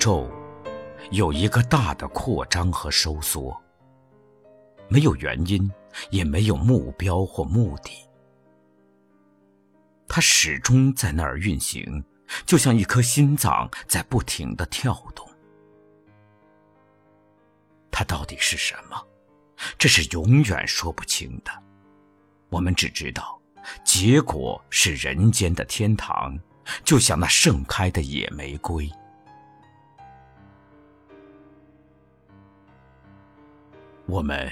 宙有一个大的扩张和收缩，没有原因，也没有目标或目的，它始终在那儿运行，就像一颗心脏在不停的跳动。它到底是什么？这是永远说不清的。我们只知道，结果是人间的天堂，就像那盛开的野玫瑰。我们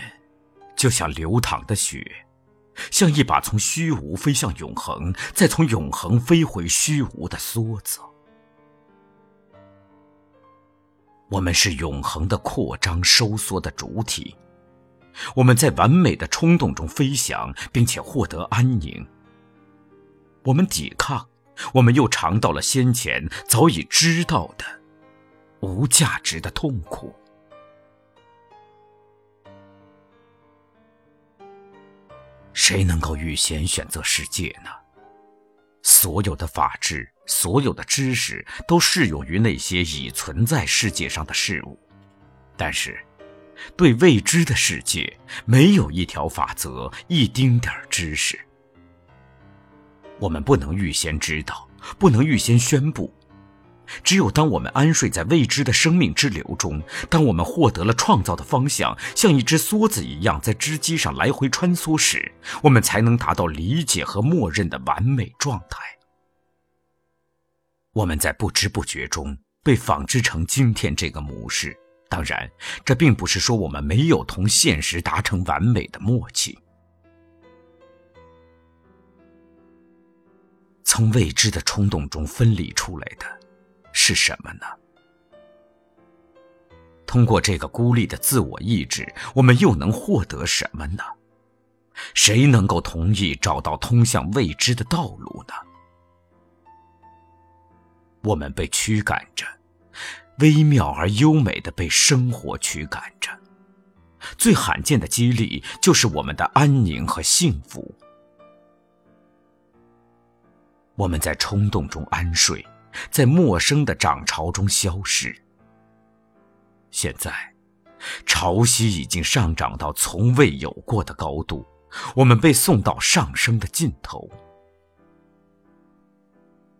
就像流淌的血，像一把从虚无飞向永恒，再从永恒飞回虚无的梭子。我们是永恒的扩张、收缩的主体。我们在完美的冲动中飞翔，并且获得安宁。我们抵抗，我们又尝到了先前早已知道的无价值的痛苦。谁能够预先选择世界呢？所有的法治，所有的知识，都适用于那些已存在世界上的事物，但是，对未知的世界，没有一条法则，一丁点儿知识。我们不能预先知道，不能预先宣布。只有当我们安睡在未知的生命之流中，当我们获得了创造的方向，像一只梭子一样在织机上来回穿梭时，我们才能达到理解和默认的完美状态。我们在不知不觉中被纺织成今天这个模式。当然，这并不是说我们没有同现实达成完美的默契。从未知的冲动中分离出来的。是什么呢？通过这个孤立的自我意志，我们又能获得什么呢？谁能够同意找到通向未知的道路呢？我们被驱赶着，微妙而优美的被生活驱赶着。最罕见的激励就是我们的安宁和幸福。我们在冲动中安睡。在陌生的涨潮中消失。现在，潮汐已经上涨到从未有过的高度，我们被送到上升的尽头。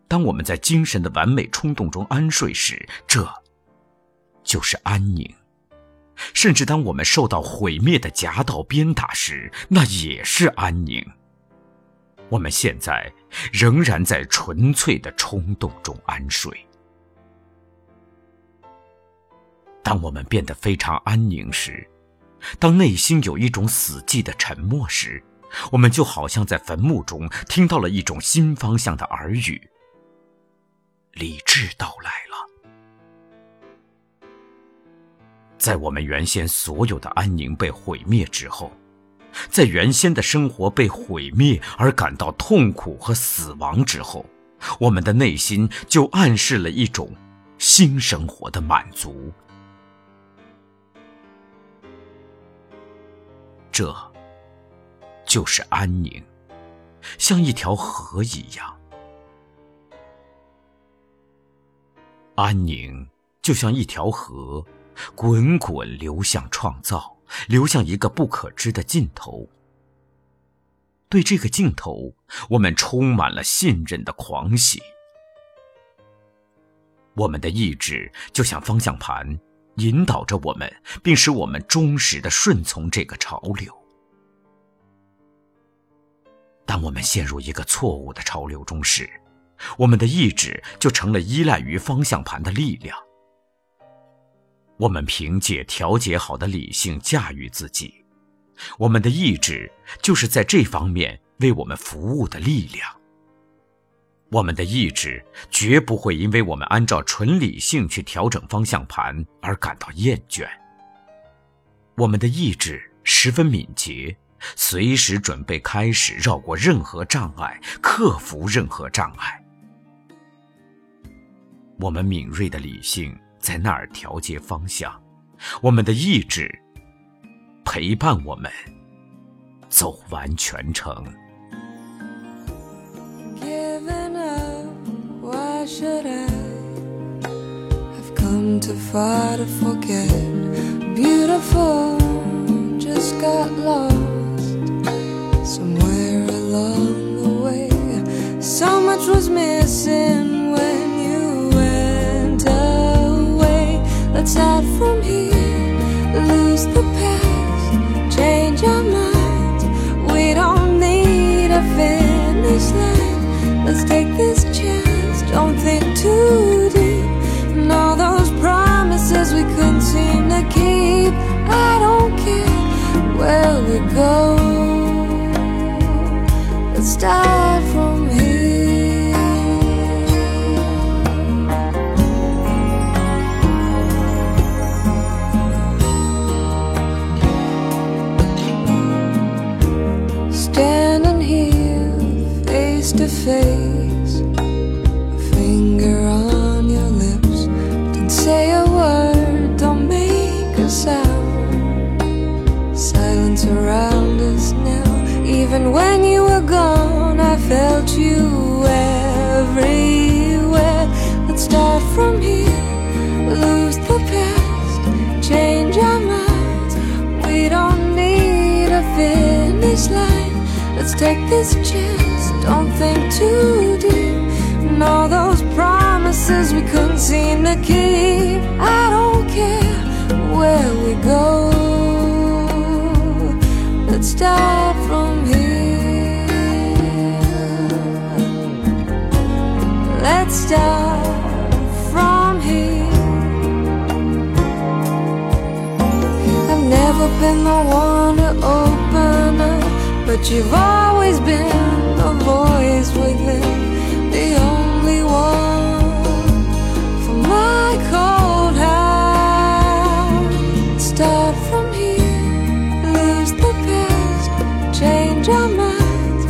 当我们在精神的完美冲动中安睡时，这就是安宁；甚至当我们受到毁灭的夹道鞭打时，那也是安宁。我们现在仍然在纯粹的冲动中安睡。当我们变得非常安宁时，当内心有一种死寂的沉默时，我们就好像在坟墓中听到了一种新方向的耳语。理智到来了。在我们原先所有的安宁被毁灭之后。在原先的生活被毁灭而感到痛苦和死亡之后，我们的内心就暗示了一种新生活的满足。这，就是安宁，像一条河一样。安宁就像一条河，滚滚流向创造。流向一个不可知的尽头。对这个尽头，我们充满了信任的狂喜。我们的意志就像方向盘，引导着我们，并使我们忠实的顺从这个潮流。当我们陷入一个错误的潮流中时，我们的意志就成了依赖于方向盘的力量。我们凭借调节好的理性驾驭自己，我们的意志就是在这方面为我们服务的力量。我们的意志绝不会因为我们按照纯理性去调整方向盘而感到厌倦。我们的意志十分敏捷，随时准备开始绕过任何障碍，克服任何障碍。我们敏锐的理性。在那儿调节方向，我们的意志陪伴我们走完全程。Come gone too far to forget. Beautiful, just got lost somewhere along the way. So much was missing from here, lose the past, change our minds. We don't need a finish line. Let's take this chance, don't think too deep. And all those promises we couldn't seem to keep. I don't care where we go. Let's start from face to face, a finger on your lips. Don't say a word, don't make a sound. Silence around us now. Even when you were gone, I felt you everywhere. Let's start from here, lose the past, change our minds. We don't need a finish line. Let's take this chance, too deep. And all those promises we couldn't seem to keep. I don't care where we go. Let's start from here. Let's start from here. I've never been the one to open up, but you've always been voice within, the only one for my cold heart. Start from here, lose the past, change our minds.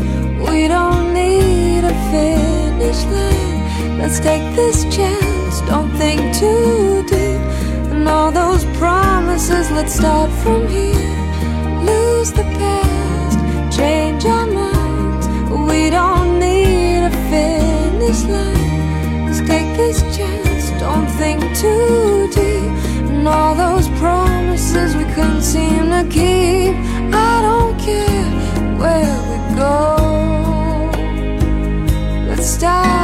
We don't need a finish line. Let's take this chance, don't think too deep. And all those promises, let's start from here. Lose the past, change our minds. We don't need a finish line. Let's take this chance, don't think too deep. And all those promises we couldn't seem to keep. I don't care where we go. Let's start